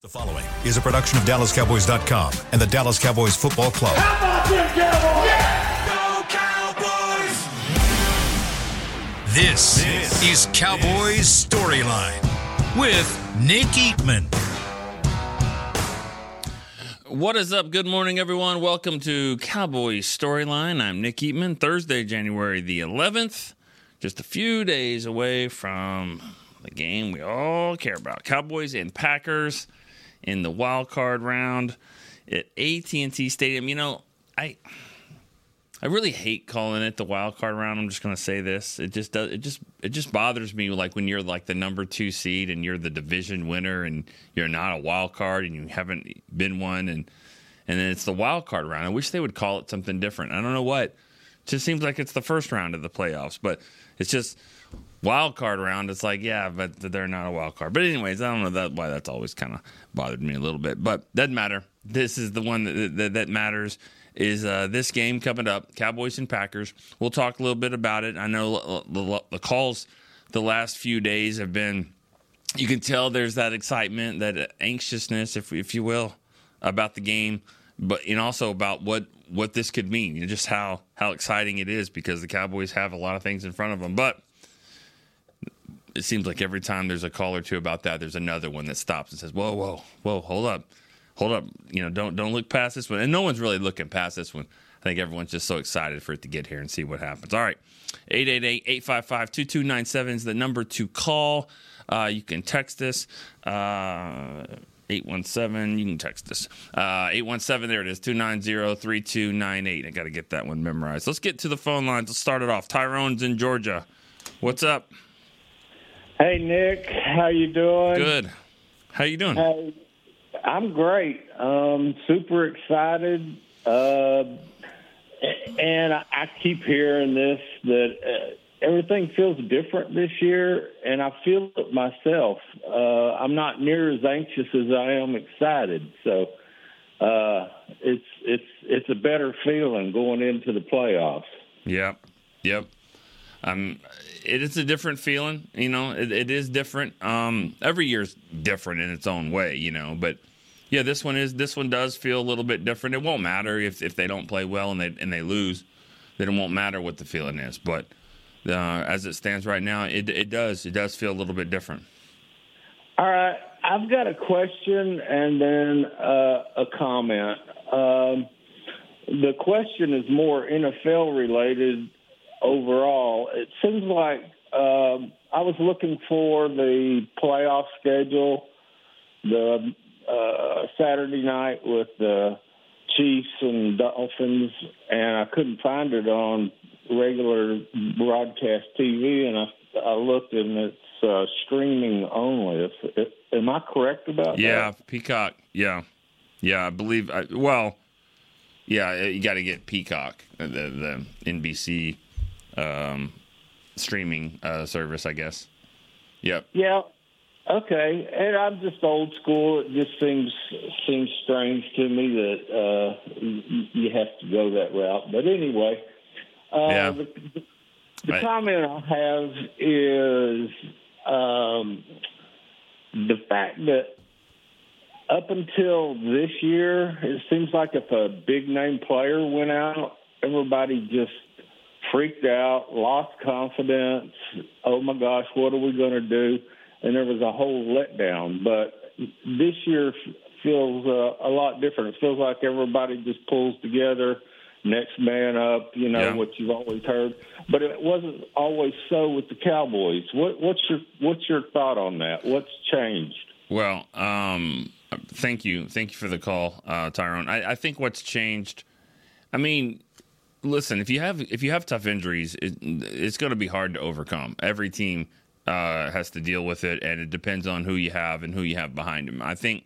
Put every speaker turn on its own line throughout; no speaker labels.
The following is a production of DallasCowboys.com and the Dallas Cowboys Football Club.
How about them Cowboys? Go Cowboys!
This, is Cowboys Storyline with Nick Eatman.
What is up? Good morning, everyone. Welcome to Cowboys Storyline. I'm Nick Eatman. Thursday, January the 11th. Just a few days away from the game we all care about. Cowboys and Packers in the wild card round at AT&T Stadium. You know, I I really hate calling it the wild card round. I'm just going to say this. It just does it just it just bothers me like when you're like the number 2 seed and you're the division winner and you're not a wild card and you haven't been one and and then it's the wild card round. I wish they would call it something different. I don't know what. It just seems like it's the first round of the playoffs, but it's just wild card round. It's like, yeah, but they're not a wild card. But anyways, I don't know that why that's always kind of bothered me a little bit. But doesn't matter. This is the one that that, that matters. Is uh, this game coming up? Cowboys and Packers. We'll talk a little bit about it. I know the, calls the last few days have been. You can tell there's that excitement, that anxiousness, if if you will, about the game, but and also about what what this could mean. Just how how exciting it is because the Cowboys have a lot of things in front of them, but it seems like every time there's a call or two about that, there's another one that stops and says, "Whoa, whoa, whoa, hold up, hold up, you know, don't don't look past this one." And no one's really looking past this one. I think everyone's just so excited for it to get here and see what happens. All right, 888-855-2297 is the number to call. Uh, you can text us. Uh, 817, you can text us. Uh, 817, there it is, 290-3298. I got to get that one memorized. Let's get to the phone lines. Let's start it off. Tyrone's in Georgia. What's up?
Hey Nick, how you doing?
Good. How you doing?
Hey, I'm great. Um, super excited. Uh, and I, I keep hearing this that uh, everything feels different this year, and I feel it myself. Uh, I'm not near as anxious as I am excited. So uh, it's it's it's a better feeling going into the playoffs.
Yep. Yep. Um, it is a different feeling, you know. It, it is different. Um, every year's different in its own way, you know. But yeah, this one is. This one does feel a little bit different. It won't matter if if they don't play well and they and they lose, then it won't matter what the feeling is. But uh, as it stands right now, it it does. It does feel a little bit different.
All right, I've got a question and then uh, a comment. Um, the question is more NFL related overall. It seems like um, I was looking for the playoff schedule, the uh, Saturday night with the Chiefs and Dolphins, and I couldn't find it on regular broadcast TV, and I, I looked and it's uh, streaming only. If, if, am I correct about
yeah,
that?
Yeah, Peacock. Yeah, yeah, I believe. I, well, yeah, you got to get Peacock, the the NBC um, streaming uh, service, I guess. Yep.
Yeah. Okay, and I'm just old school. It just seems seems strange to me that uh, you have to go that route. But anyway, uh,
yeah.
the, the
Right.
comment I have is um, the fact that up until this year, it seems like if a big name player went out, everybody just freaked out, lost confidence. Oh my gosh, what are we going to do? And there was a whole letdown. But this year feels uh, a lot different. It feels like everybody just pulls together, next man up. You know
Yeah.
what you've always heard. But it wasn't always so with the Cowboys. What, what's your what's your thought on that? What's changed?
Well, um, thank you, thank you for the call, uh, Tyrone. I, I think what's changed. I mean, listen, if you have if you have tough injuries, it, it's going to be hard to overcome. Every team uh, has to deal with it, and it depends on who you have and who you have behind them. I think,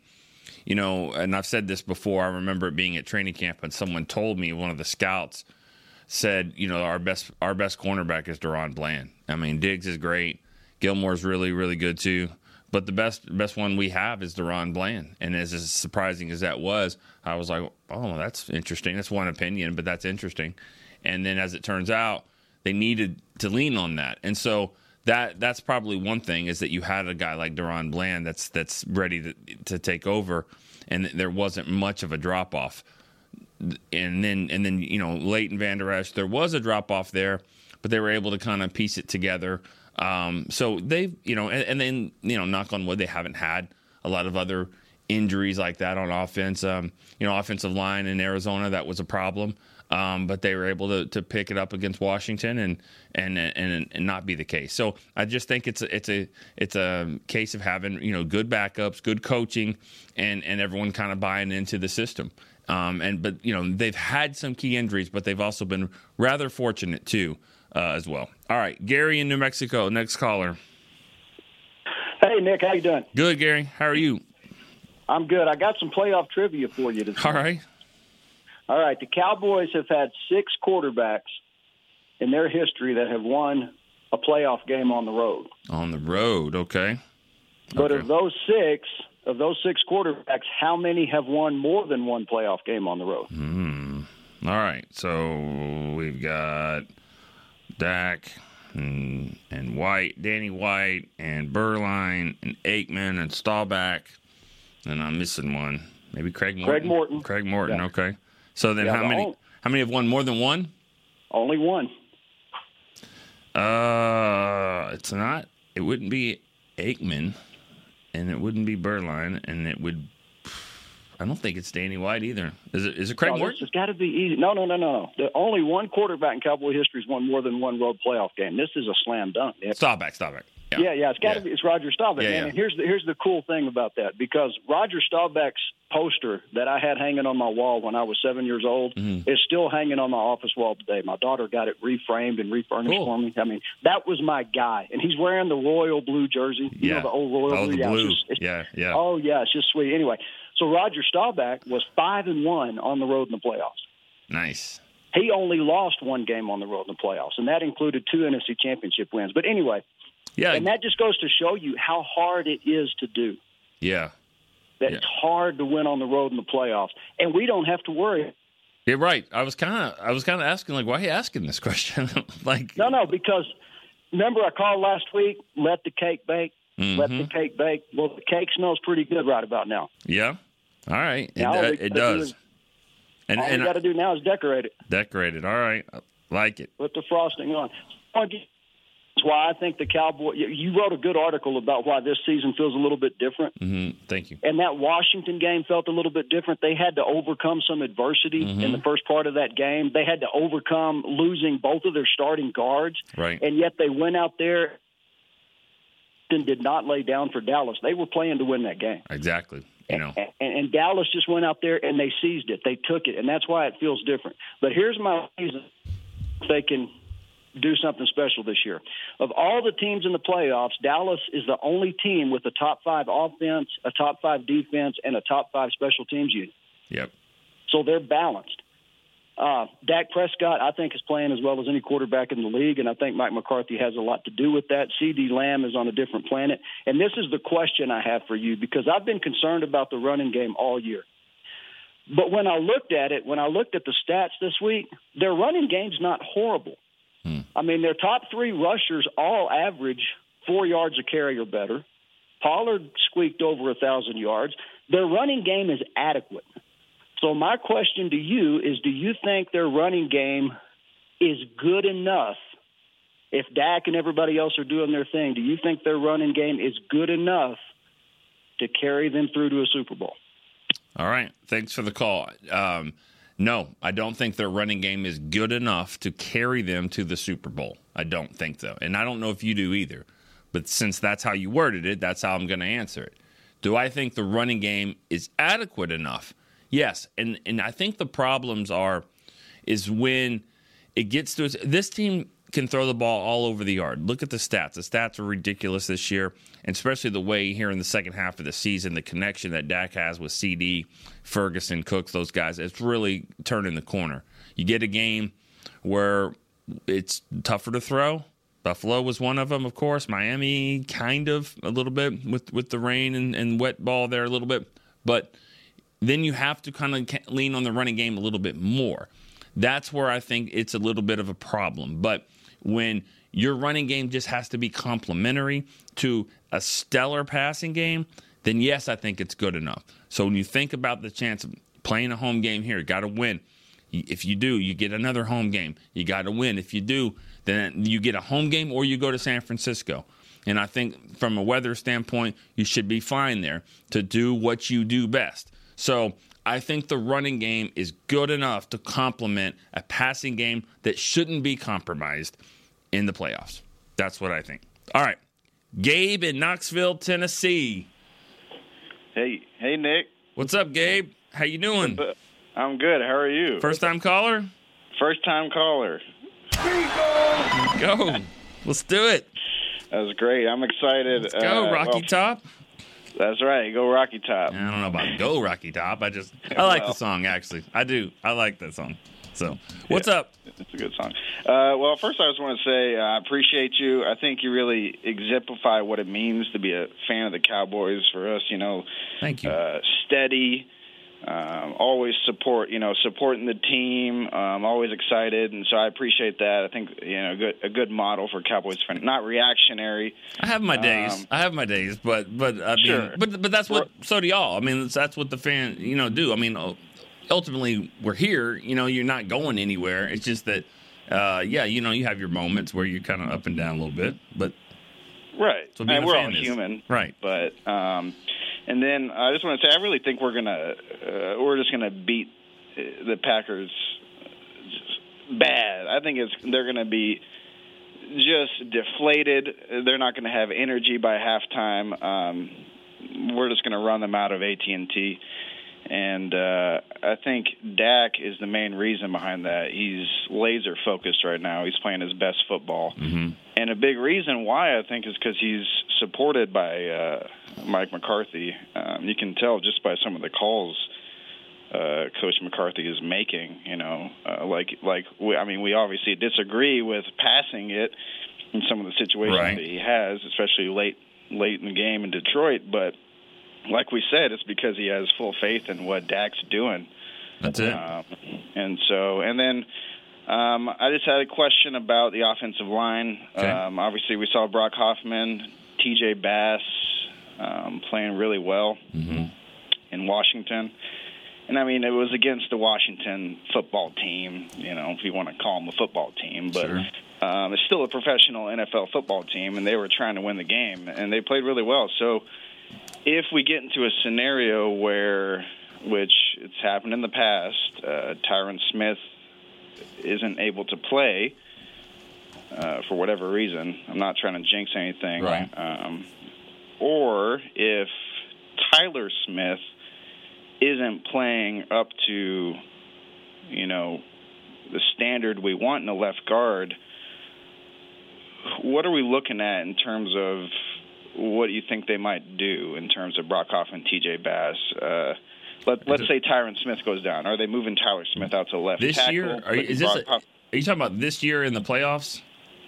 you know, and I've said this before. I remember it being at training camp, and someone told me one of the scouts said, you know, our best our best cornerback is DaRon Bland. I mean, Diggs is great. Gilmore's really really good too. But the best best one we have is DaRon Bland. And as, as surprising as that was, I was like, oh, that's interesting. That's one opinion, but that's interesting. And then as it turns out, they needed to lean on that. And so that that's probably one thing is that you had a guy like DaRon Bland that's that's ready to, to take over, and there wasn't much of a drop off. And then and then you know Leighton Vander Esch, there was a drop off there, but they were able to kind of piece it together. Um, so they've you know and, and, then you know knock on wood they haven't had a lot of other injuries like that on offense. Um, you know offensive line in Arizona that was a problem. Um, but they were able to, to pick it up against Washington and, and and and not be the case. So I just think it's a, it's a it's a case of having you know good backups, good coaching, and and everyone kind of buying into the system. Um, and but you know they've had some key injuries, but they've also been rather fortunate too uh, as well. All right, Gary in New Mexico, next caller.
Hey Nick, how you doing?
Good, Gary. How are you?
I'm good. I got some playoff trivia for you today.
All right.
All right, the Cowboys have had six quarterbacks in their history that have won a playoff game on the road.
On the road, okay.
But
okay.
of those six, of those six quarterbacks, how many have won more than one playoff game on the road?
Mm. All right, so we've got Dak and, and White, Danny White, and Beuerlein, and Aikman, and Staubach, and I'm missing one. Maybe Craig Morton.
Craig Morton.
Craig Morton.
Yeah.
Okay. So then,
Yeah,
how
the
many?
only-
How many have won more than one?
Only one.
Uh, it's not. It wouldn't be Aikman, and it wouldn't be Beuerlein, and it would. I don't think it's Danny White either. Is it? Is it Craig
no,
Morton?
Has got to be easy. No, no, no, no, no. The only one quarterback in Cowboy history has won more than one road playoff game. This is a slam dunk. Nick.
Staubach. Staubach. Yeah.
Yeah, yeah, it's got to
Yeah.
be. It's Roger Staubach,
Yeah,
man. And here's the here's the cool thing about that because Roger Staubach's poster that I had hanging on my wall when I was seven years old
Mm-hmm.
is still hanging on my office wall today. My daughter got it reframed and refurnished
Cool.
for me. I mean, that was my guy, and he's wearing the royal blue jersey. You
Yeah.
know, the old royal
Oh,
blue.
the
yeah, it's
blue.
just- it's-
Yeah, yeah.
Oh yeah, it's just sweet. Anyway, so Roger Staubach was five and one on the road in the playoffs.
Nice.
He only lost one game on the road in the playoffs, and that included two NFC Championship wins. But anyway,
Yeah.
and that just goes to show you how hard it is to do.
yeah.
That
Yeah.
it's hard to win on the road in the playoffs, and we don't have to worry.
You're right. I was kind of I was kind of asking like, why are you asking this question? like,
No, no, because remember I called last week. Let the cake bake. Let
Mm-hmm.
the cake bake. Well, the cake smells pretty good right about now.
yeah. All right. It, do- it
do
does.
is-
And
All
and
we got to do now is decorate it.
Decorate it. All right. I like it.
Put the frosting on. That's why I think the Cowboy. you- You wrote a good article about why this season feels a little bit different.
Mm-hmm. Thank you.
and that Washington game felt a little bit different. They had to overcome some adversity
Mm-hmm.
in the first part of that game. They had to overcome losing both of their starting guards,
Right.
and yet they went out there and did not lay down for Dallas. They were playing to win that game.
Exactly. You know.
And, and Dallas just went out there and they seized it. They took it, and that's why it feels different. But here's my reason they can do something special this year. Of all the teams in the playoffs, Dallas is the only team with a top five offense, a top five defense, and a top five special teams unit.
Yep.
So they're balanced. Uh, Dak Prescott, I think, is playing as well as any quarterback in the league, and I think Mike McCarthy has a lot to do with that. CeeDee Lamb is on a different planet. And this is the question I have for you because I've been concerned about the running game all year. But when I looked at it, when I looked at the stats this week, their running game's not horrible. I mean, their top three rushers all average four yards a carry or better. Pollard squeaked over a thousand yards. Their running game is adequate. So my question to you is: Do you think their running game is good enough? If Dak and everybody else are doing their thing, do you think their running game is good enough to carry them through to a Super Bowl?
All right. Thanks for the call. Um, no, I don't think their running game is good enough to carry them to the Super Bowl. I don't think so. And I don't know if you do either. But since that's how you worded it, that's how I'm going to answer it. Do I think the running game is adequate enough? Yes. And and I think the problems are is when it gets to this team can throw the ball all over the yard. Look at the stats. The stats are ridiculous this year, and especially the way here in the second half of the season, the connection that Dak has with CeeDee, Ferguson, Cooks, those guys, it's really turning the corner. You get a game where it's tougher to throw. Buffalo was one of them, of course. Miami, kind of a little bit with with the rain and, and wet ball there a little bit, but then you have to kind of lean on the running game a little bit more. That's where I think it's a little bit of a problem. But when your running game just has to be complementary to a stellar passing game, then yes, I think it's good enough. So when you think about the chance of playing a home game here, got to win. If you do, you get another home game. You got to win. If you do, then you get a home game or you go to San Francisco. And I think from a weather standpoint, you should be fine there to do what you do best. So I think the running game is good enough to complement a passing game that shouldn't be compromised in the playoffs. That's what I think. All right. Gabe in Knoxville, Tennessee.
Hey, hey, Nick.
What's up, Gabe? How you doing?
I'm good. How are you?
First time caller?
First time caller.
Go. Let's do it.
That was great. I'm excited.
Let's go,
Uh,
Rocky
well,
Top.
That's right. Go Rocky Top.
I don't know about Go Rocky Top. I just I like the song actually. I do. I like that song. So, what's up?
It's a good song. Uh, well, first I just want to say uh, I appreciate you. I think you really exemplify what it means to be a fan of the Cowboys for us. You know,
Thank you.
uh, steady, um, always support. You know, supporting the team. Um, always excited, and so I appreciate that. I think you know, good, a good model for Cowboys fans, Not reactionary.
I have my days.
Um,
I have my days, but but I mean,
Sure.
but but that's what so do y'all. I mean, that's what the fan you know do. I mean, ultimately we're here. You know, you're not going anywhere. It's just that, uh, yeah, you know, you have your moments where you're kind of up and down a little bit, but
Right. And we're all human.
right.
But um and then I just want to say I really think we're to uh, we're just going to beat uh, the Packers bad. I think it's they're going to be just deflated. They're not going to have energy by halftime. Um we're just going to run them out of AT&T. And uh, I think Dak is the main reason behind that. He's laser focused right now. He's playing his best football. And a big reason why I think is because he's supported by uh, Mike McCarthy. Um, you can tell just by some of the calls uh, Coach McCarthy is making. You know, uh, like like we, I mean, we obviously disagree with passing it in some of the situations
Right.
that he has, especially late late in the game in Detroit. But like we said, it's because he has full faith in what Dak's doing.
that's it.
Um, and so, and then um, I just had a question about the offensive line.
Okay.
Um, obviously, we saw Brock Hoffman, T.J. Bass um, playing really well
Mm-hmm.
in Washington. And I mean, it was against the Washington football team, you know, if you want to call them a football team, but
Sure.
um, it's still a professional NFL football team, and they were trying to win the game, and they played really well. So, if we get into a scenario where, which it's happened in the past, uh, Tyron Smith isn't able to play uh, for whatever reason, I'm not trying to jinx anything,
Right.
um, or if Tyler Smith isn't playing up to, you know, the standard we want in a left guard, what are we looking at in terms of what do you think they might do in terms of Brockhoff and T.J. Bass? Uh, let, let's say Tyron Smith goes down. Are they moving Tyler Smith out to left
This
tackle?
year, are you, is this? A, are you talking about this year in the playoffs?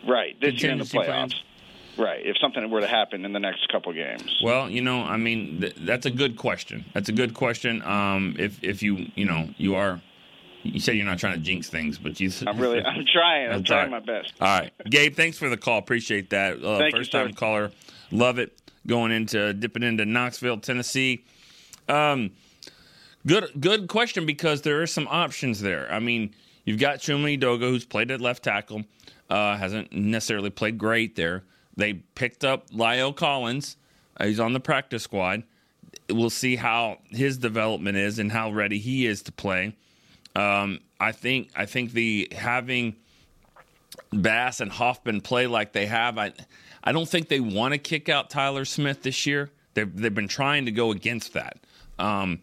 right this year in the playoffs?
plans?
Right. If something were to happen in the next couple games.
Well, you know, I mean, th- that's a good question. That's a good question. Um, if if you you know you are, you said you're not trying to jinx things, but you.
I'm really, I'm trying. I'm trying my best.
All right, Gabe. Thanks for the call. Appreciate that. Uh,
Thank you,
first time
sir.
caller. Love it. Going into dipping into Knoxville, Tennessee. Um, good good question because there are some options there. I mean, you've got Chuma Edoga who's played at left tackle. Uh, hasn't necessarily played great there. They picked up Lyle Collins. Uh, he's on the practice squad. We'll see how his development is and how ready he is to play. Um, I think I think the having Bass and Hoffman play like they have, I I don't think they want to kick out Tyler Smith this year. They've they've been trying to go against that. Um,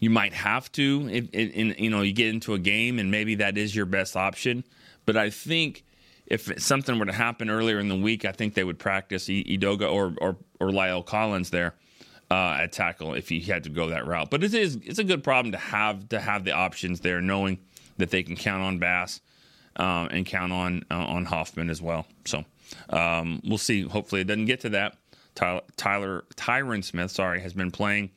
you might have to, in, in, you know, you get into a game and maybe that is your best option. But I think if something were to happen earlier in the week, I think they would practice Edoga or or or Lyle Collins there uh, at tackle if he had to go that route. But it is it's a good problem to have to have the options there, knowing that they can count on Bass uh, and count on uh, on Hoffman as well. So um, we'll see. Hopefully, it doesn't get to that. Tyler, Tyler Tyron Smith, sorry, has been playing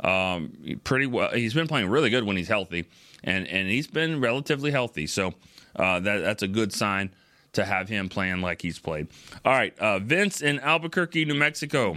um, pretty well. He's been playing really good when he's healthy, and and he's been relatively healthy. So uh, that that's a good sign. To have him playing like he's played. All right, uh, Vince in Albuquerque, New Mexico.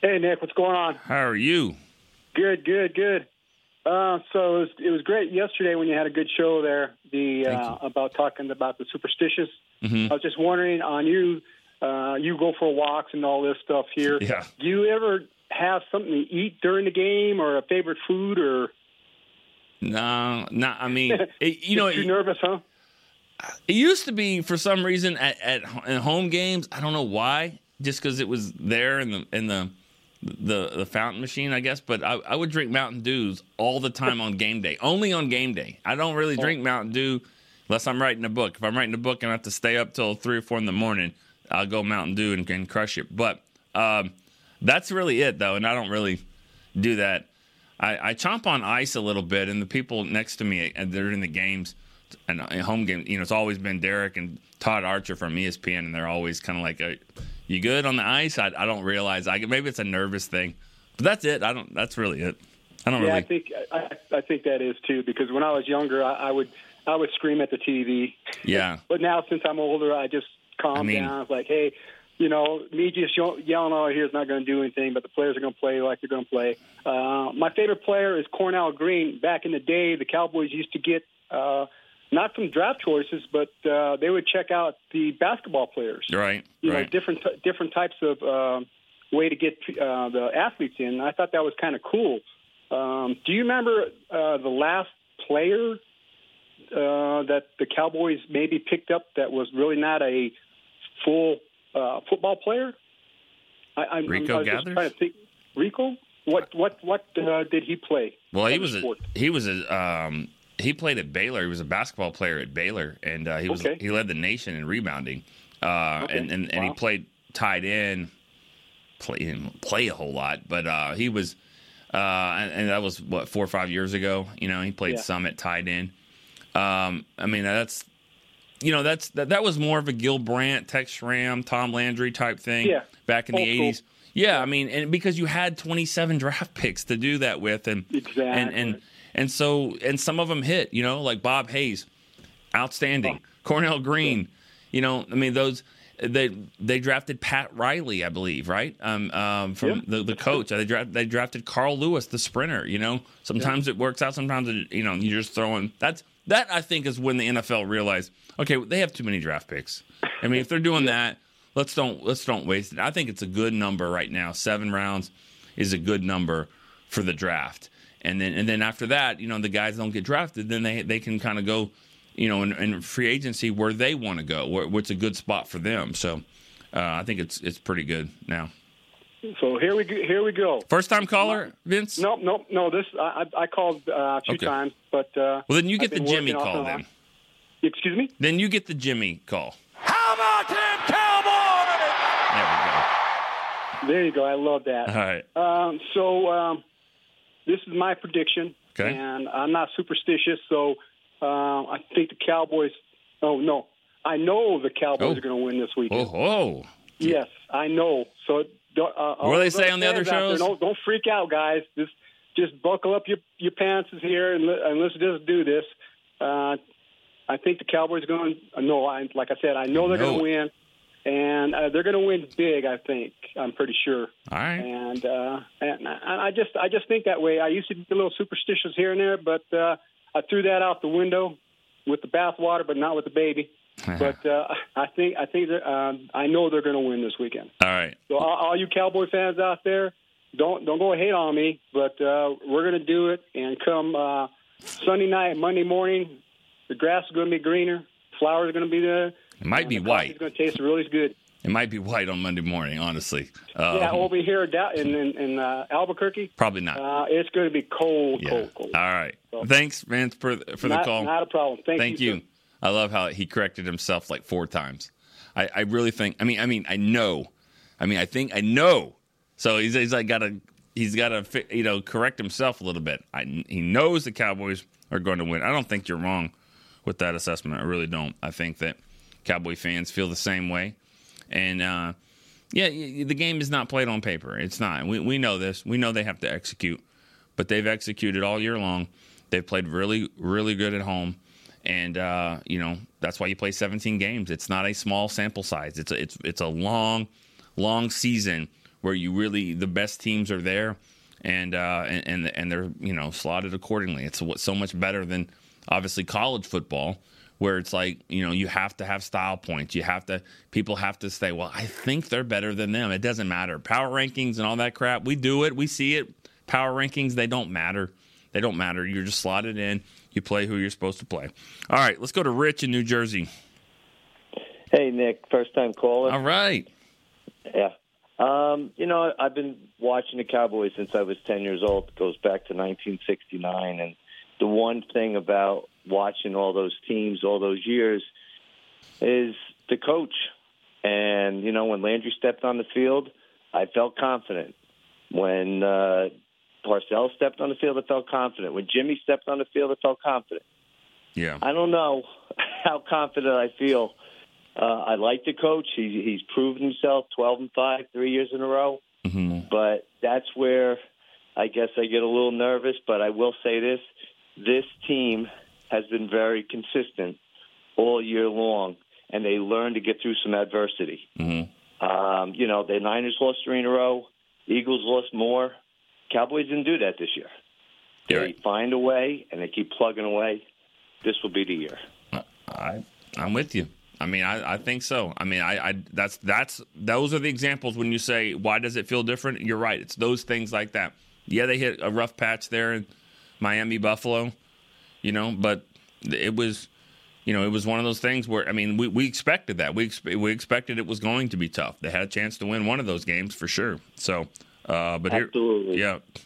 Hey Nick, what's going on?
How are you?
Good, good, good. Uh, so it was, it was great yesterday when you had a good show there. The uh, about talking about the superstitious.
Mm-hmm.
I was just wondering on you. Uh, you go for walks and all this stuff here.
Yeah.
Do you ever have something to eat during the game, or a favorite food, or
No, no. I mean, it, you know, it,
nervous, huh?
it used to be for some reason at, at home games. I don't know why, just because it was there in the in the the the fountain machine, I guess. But I, I would drink Mountain Dews all the time on game day, only on game day. I don't really drink Mountain Dew unless I'm writing a book. If I'm writing a book and I have to stay up till three or four in the morning, I'll go Mountain Dew and, and crush it. But um, that's really it, though, and I don't really do that. I, I chomp on ice a little bit, and the people next to me, and they're in the games and home games. You know, it's always been Derek and Todd Archer from ESPN, and they're always kind of like, a, "You good on the ice?" I, I don't realize. I maybe it's a nervous thing, but that's it. I don't. That's really it. I don't
Yeah,
really.
I think I, I think that is too. Because when I was younger, I, I would I would scream at the TV.
yeah.
But now, since I'm older, I just calm
I mean-
down. It's like, hey, you know, me just yell- yelling out here is not going to do anything, but the players are going to play like they're going to play. Uh, my favorite player is Cornell Green. Back in the day, the Cowboys used to get uh, not from draft choices, but uh, they would check out the basketball players.
Right.
You know, different different types of uh, way to get uh, the athletes in. I thought that was kind of cool. Um, do you remember uh, the last player uh, that the Cowboys maybe picked up that was really not a full uh, football player? I, I'm,
Rico
I was just
Gathers?
trying to think. Rico? What what what uh, did he play?
Well, he was a, he was a um, he played at Baylor. He was a basketball player at Baylor, and uh, he was
Okay.
he led the nation in rebounding. Uh,
Okay.
and and, and he played tied in. Play didn't play a whole lot, but uh, he was, uh, and, and that was what four or five years ago. You know, he played
Yeah.
some at tight end. Um, I mean, that's you know that's that, that was more of a Gil Brandt, Tex Schramm, Tom Landry type thing.
Yeah.
back in the
Old school.
eighties. Yeah, I mean, and because you had twenty seven draft picks to do that with, and
Exactly.
and and and so and some of them hit. You know, like Bob Hayes, outstanding. Cornell Green, you know, I mean those. They they drafted Pat Riley, I believe, right? Um, um, from
Yeah.
the, the coach. They drafted they drafted Carl Lewis, the sprinter. You know, sometimes it works out, sometimes it, you know you're just throwing. That's that I think is when the NFL realized, okay, they have too many draft picks. I mean, if they're doing that, let's don't let's don't waste it. I think it's a good number right now. Seven rounds is a good number for the draft, and then and then after that, you know, the guys don't get drafted, then they they can kind of go, you know, in, in free agency where they want to go, where, what's a good spot for them. So. Uh, I think it's it's pretty good now.
So here we go, here we go.
First time caller, Vince.
Nope, nope, no. This I, I I called uh, a few
Okay.
times, but uh,
Well, then you get the Jimmy call then.
Excuse me.
Then you get the Jimmy call.
How about them Cowboys?
There
There you go. I love that.
All right.
Um, so um, this is my prediction,
Okay.
and I'm not superstitious, so uh, I think the Cowboys. Oh no, I know the Cowboys
Oh.
are going to win this weekend.
Oh, oh.
Yes, I know. So don't- uh,
What do they say on the other
out there,
shows?
Don't, don't freak out, guys. Just just buckle up your your pants here and, let- and let's just do this. Uh, I think the Cowboys are going. to No, I, like I said, I know they're
know
going to win, and uh, they're going to win big. I think. I'm pretty sure.
All right.
And uh, and I I just I just think that way. I used to be a little superstitious here and there, but uh, I threw that out the window with the bathwater, but not with the baby. but uh, I think I think that, um, I know they're going to win this weekend.
All right.
So all, all you Cowboy fans out there, don't don't go hate on me, but uh, we're going to do it. And come uh, Sunday night, Monday morning, the grass is going to be greener, flowers are going to be there.
It might be white.
It's going to taste really good.
It might be white on Monday morning, honestly. Um,
yeah, over here in in, in uh, Albuquerque,
Probably not.
uh, it's going to be cold,
yeah.
cold, cold.
All right.
So-
Thanks, Vince, for, for the call.
Not a problem. Thank,
Thank
you.
you. I love how he corrected himself like four times. I, I really think. I mean, I mean, I know. I mean, I think I know. So he's he's like got to he's got to you know correct himself a little bit. I, he knows the Cowboys are going to win. I don't think you're wrong with that assessment. I really don't. I think that Cowboy fans feel the same way, and uh, yeah, the game is not played on paper. It's not. We we know this. We know they have to execute, but they've executed all year long. They've played really really good at home and uh, you know that's why you play 17 games. It's not a small sample size. It's a, it's it's a long, long season where you really the best teams are there, and uh, and, and and they're you know slotted accordingly. It's so much better than obviously college football, where it's like you know you have to have style points. You have to people have to say, well, I think they're better than them. It doesn't matter. Power rankings and all that crap. We do it. We see it. Power rankings they don't matter. They don't matter. You're just slotted in you play who you're supposed to play. All right, let's go to Rich in New Jersey.
Hey, Nick, first time caller.
All right.
Yeah. Um, you know, I've been watching the Cowboys since I was 10 years old. It goes back to 1969. And the one thing about watching all those teams all those years is the coach. And, you know, when Landry stepped on the field, I felt confident. When uh, Parcells stepped on the field, I felt confident. When Jimmy stepped on the field, I felt confident.
Yeah.
I don't know how confident I feel. Uh, I like the coach. He's, he's proven himself 12 and 5, three years in a row.
Mm-hmm.
But that's where I guess I get a little nervous. But I will say this this team has been very consistent all year long, and they learn to get through some adversity.
Mm-hmm.
Um, you know, the Niners lost three in a row, Eagles lost more. Cowboys didn't do that this year. They
right.
find a way and they keep plugging away. This will be the year.
I I'm with you. I mean, I, I think so. I mean, I, I that's that's those are the examples when you say why does it feel different. You're right. It's those things like that. Yeah, they hit a rough patch there in Miami, Buffalo, you know, but it was, you know, it was one of those things where I mean, we, we expected that. We we expected it was going to be tough. They had a chance to win one of those games for sure. So uh, but
Absolutely.
here, yeah.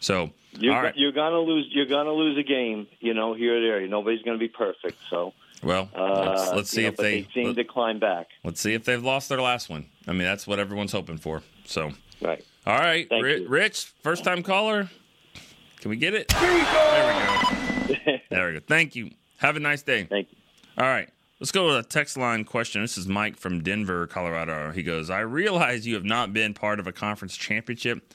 So
you're,
all right.
you're gonna lose. You're gonna lose a game. You know, here or there. Nobody's gonna be perfect. So
well,
uh,
let's, let's see
know,
if they,
they seem
let,
to climb back.
Let's see if they've lost their last one. I mean, that's what everyone's hoping for. So
right.
All right,
Thank
Rich. Rich, first time caller. Can we get it? There we go. There we go. Thank you. Have a nice day.
Thank you.
All right. Let's go to a text line question. This is Mike from Denver, Colorado. He goes, I realize you have not been part of a conference championship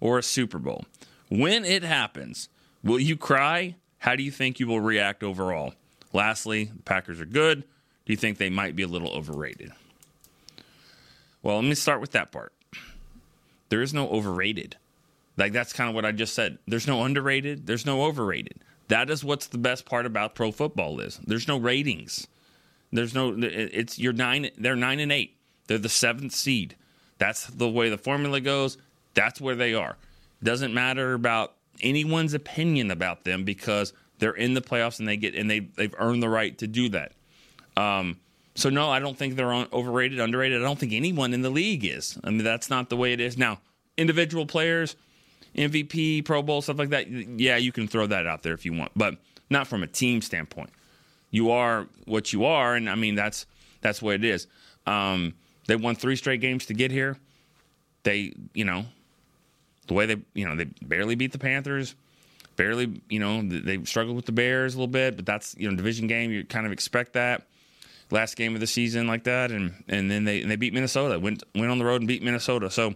or a Super Bowl. When it happens, will you cry? How do you think you will react overall? Lastly, the Packers are good. Do you think they might be a little overrated? Well, let me start with that part. There is no overrated. Like that's kind of what I just said. There's no underrated, there's no overrated. That is what's the best part about pro football is. There's no ratings. There's no it's you're 9 they're 9 and 8. They're the 7th seed. That's the way the formula goes. That's where they are. Doesn't matter about anyone's opinion about them because they're in the playoffs and they get and they they've earned the right to do that. Um, so no, I don't think they're overrated, underrated. I don't think anyone in the league is. I mean, that's not the way it is now. Individual players, MVP, Pro Bowl, stuff like that. Yeah, you can throw that out there if you want, but not from a team standpoint. You are what you are, and I mean that's that's what it is. Um, they won three straight games to get here. They, you know, the way they, you know, they barely beat the Panthers. Barely, you know, they struggled with the Bears a little bit, but that's you know division game. You kind of expect that last game of the season like that, and and then they and they beat Minnesota. Went went on the road and beat Minnesota. So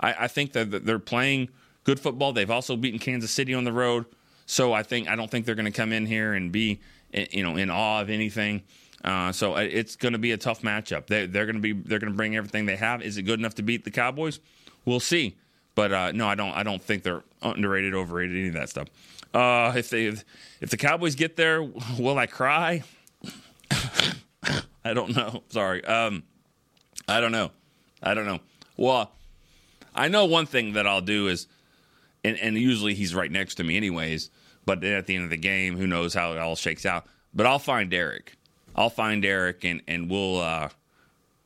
I, I think that they're playing good football. They've also beaten Kansas City on the road. So I think I don't think they're going to come in here and be you know in awe of anything. Uh, so it's going to be a tough matchup. They, they're going to be they're going to bring everything they have. Is it good enough to beat the Cowboys? We'll see. But uh, no, I don't. I don't think they're underrated, overrated, any of that stuff. Uh, if they if the Cowboys get there, will I cry? I don't know. Sorry. Um, I don't know. I don't know. Well, I know one thing that I'll do is, and, and usually he's right next to me, anyways. But at the end of the game, who knows how it all shakes out? But I'll find Derek. I'll find Derek, and and we'll uh,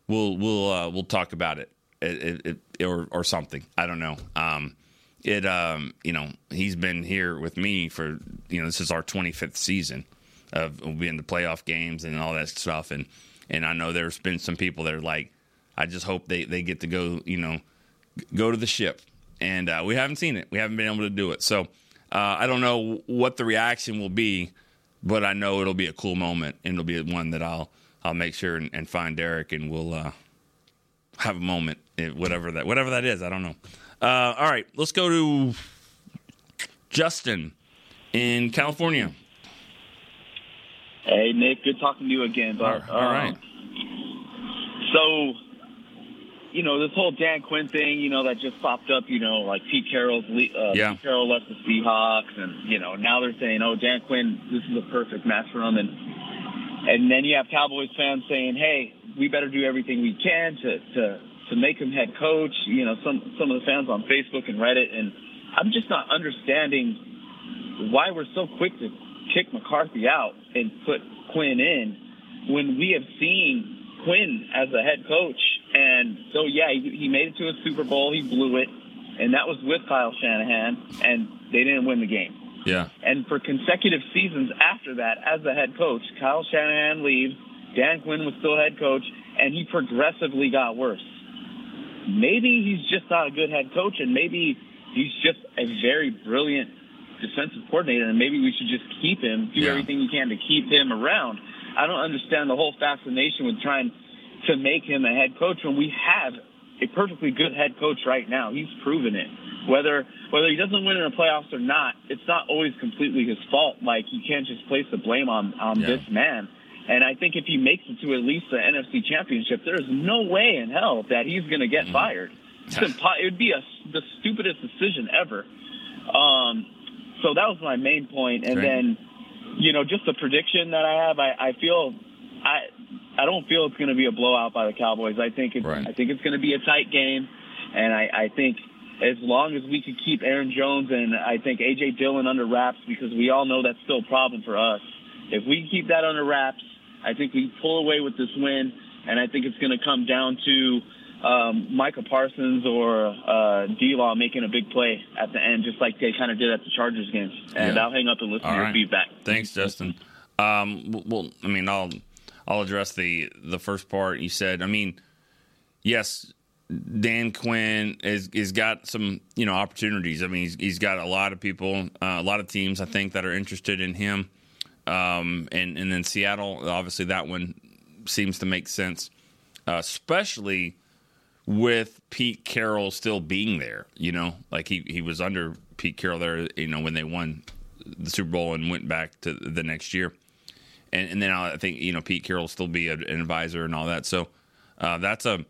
we'll we'll uh, we'll talk about it, it, it, it, or or something. I don't know. Um, it um, you know he's been here with me for you know this is our 25th season. of being the playoff games and all that stuff. And and I know there's been some people that are like, I just hope they they get to go, you know, go to the ship. And uh, we haven't seen it. We haven't been able to do it. So uh, I don't know what the reaction will be, but I know it'll be a cool moment, and it'll be one that I'll I'll make sure and, and find Derek, and we'll uh, have a moment, eh, whatever that whatever that is. I don't know. Uh, all right, let's go to Justin in California.
Hey, Nick, good talking to you again. But,
all right.
Um, so, you know, this whole Dan Quinn thing, you know, that just popped up, you know, like Pete Carroll's, uh,
Yeah.
Pete Carroll left the Seahawks, and you know, now they're saying, oh, Dan Quinn, this is a perfect match for him, and and then you have Cowboys fans saying, hey, we better do everything we can to to to make him head coach. You know, some some of the fans on Facebook and Reddit, and I'm just not understanding why we're so quick to kick McCarthy out and put Quinn in when we have seen Quinn as a head coach. And so, yeah, he, he made it to a Super Bowl. He blew it. And that was with Kyle Shanahan. And they didn't win the game.
Yeah.
And for consecutive seasons after that, as the head coach, Kyle Shanahan leaves. Dan Quinn was still head coach. And he progressively got worse. Maybe he's just not a good head coach. And maybe he's just a very brilliant defensive coordinator, and maybe we should just keep him, do
Yeah.
everything you can to keep him around. I don't understand the whole fascination with trying to make him a head coach when we have a perfectly good head coach right now. He's proven it. Whether whether he doesn't win in the playoffs or not, it's not always completely his fault. Like you can't just place the blame on on
Yeah.
this man. And I think if he makes it to at least the NFC Championship, there is no way in hell that he's going to get
Mm-hmm.
fired. It's impo- it would be a, the stupidest decision ever. Um, so that was my main point. And
Right.
then, you know, just the prediction that I have, I, I feel, I don't feel it's going to be a blowout by the Cowboys. I think it's,
Right.
I think it's going to be a tight game, and I, I think as long as we can keep Aaron Jones and I think AJ Dillon under wraps, because we all know that's still a problem for us. If we keep that under wraps, I think we pull away with this win, and I think it's going to come down to um, Micah Parsons or uh, D-Law making a big play at the end, just like they kind of did at the Chargers game. And
Yeah.
I'll hang up and listen
All
to your
right.
feedback.
Thanks, Justin. Um, well, I mean, I'll I'll address the the first part you said. I mean, yes, Dan Quinn is is got some you know opportunities. I mean, he's, he's got a lot of people, uh, a lot of teams, I think, that are interested in him. Um, and and then Seattle, obviously, that one seems to make sense, uh, especially with Pete Carroll still being there. You know, like he he was under Pete Carroll there. You know, when they won the Super Bowl and went back to the next year. And, and then I think you know Pete Carroll will still be an advisor and all that. So uh, that's a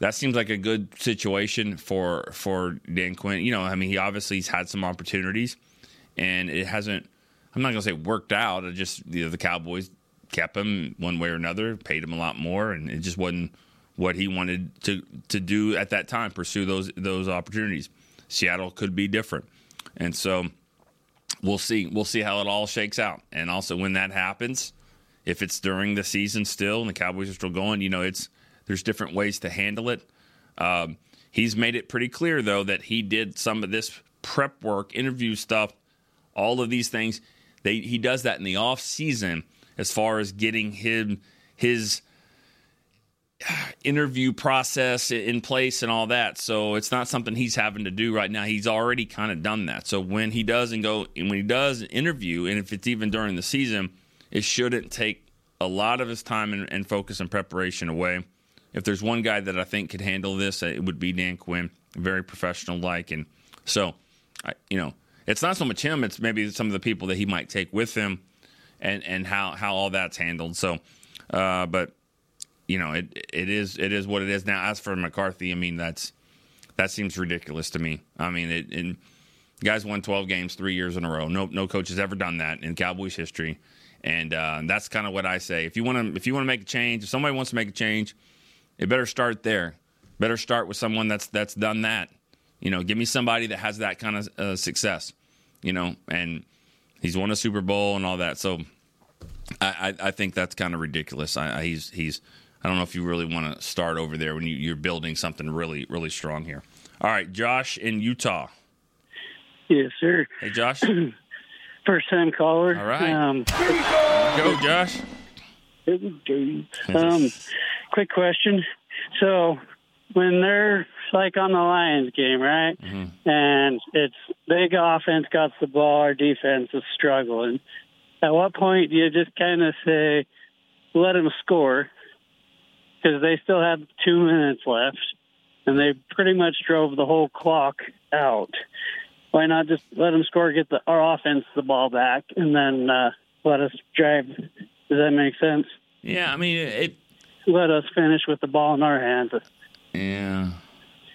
that seems like a good situation for for Dan Quinn. You know, I mean, he obviously he's had some opportunities, and it hasn't. I'm not gonna say worked out. It just you know, the Cowboys kept him one way or another, paid him a lot more, and it just wasn't what he wanted to to do at that time. Pursue those those opportunities. Seattle could be different, and so we'll see. We'll see how it all shakes out. And also, when that happens, if it's during the season still and the Cowboys are still going, you know, it's there's different ways to handle it. Um, he's made it pretty clear though that he did some of this prep work, interview stuff, all of these things. They he does that in the off season as far as getting him his interview process in place and all that. So it's not something he's having to do right now. He's already kind of done that. So when he does and go and when he does interview, and if it's even during the season, it shouldn't take a lot of his time and, and focus and preparation away. If there's one guy that I think could handle this, it would be Dan Quinn, very professional like, and so I, you know, it's not so much him; it's maybe some of the people that he might take with him, and and how how all that's handled. So, uh, but you know, it it is it is what it is now. As for McCarthy, I mean, that's that seems ridiculous to me. I mean, it, guys won 12 games three years in a row. No no coach has ever done that in Cowboys history, and uh, that's kind of what I say. If you want to if you want to make a change, if somebody wants to make a change, it better start there. Better start with someone that's that's done that. You know, give me somebody that has that kind of uh, success. You know, and he's won a Super Bowl and all that. So I, I, I think that's kind of ridiculous. I, I, he's he's. I don't know if you really want to start over there when you, you're building something really really strong here. All right, Josh in Utah.
Yes, sir.
Hey, Josh.
First time caller.
All right.
Um,
Go, Josh.
It was good. Um, quick question. So when they're like on the Lions game, right? And it's big offense got the ball, our defense is struggling. At what point do you just kind of say, let them score? Because they still have two minutes left, and they pretty much drove the whole clock out. Why not just let them score, get the, our offense the ball back, and then uh, let us drive? Does that make sense?
Yeah, I mean it.
Let us finish with the ball in our hands.
Yeah,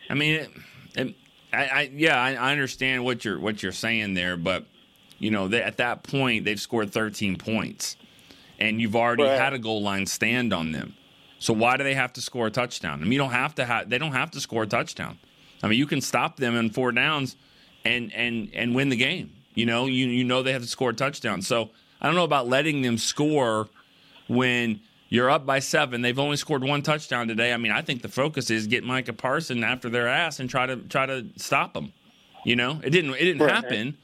I mean, it, it, I, I yeah, I, I understand what you're what you're saying there, but you know, they, at that point they've scored 13 points, and you've already
Right.
had a goal line stand on them. So why do they have to score a touchdown? I mean, you don't have to have they don't have to score a touchdown. I mean, you can stop them in four downs and and and win the game. You know, you you know they have to score a touchdown. So I don't know about letting them score when you're up by seven. They've only scored one touchdown today. I mean, I think the focus is get Micah Parsons after their ass and try to try to stop them. You know, it didn't it didn't
Right.
happen,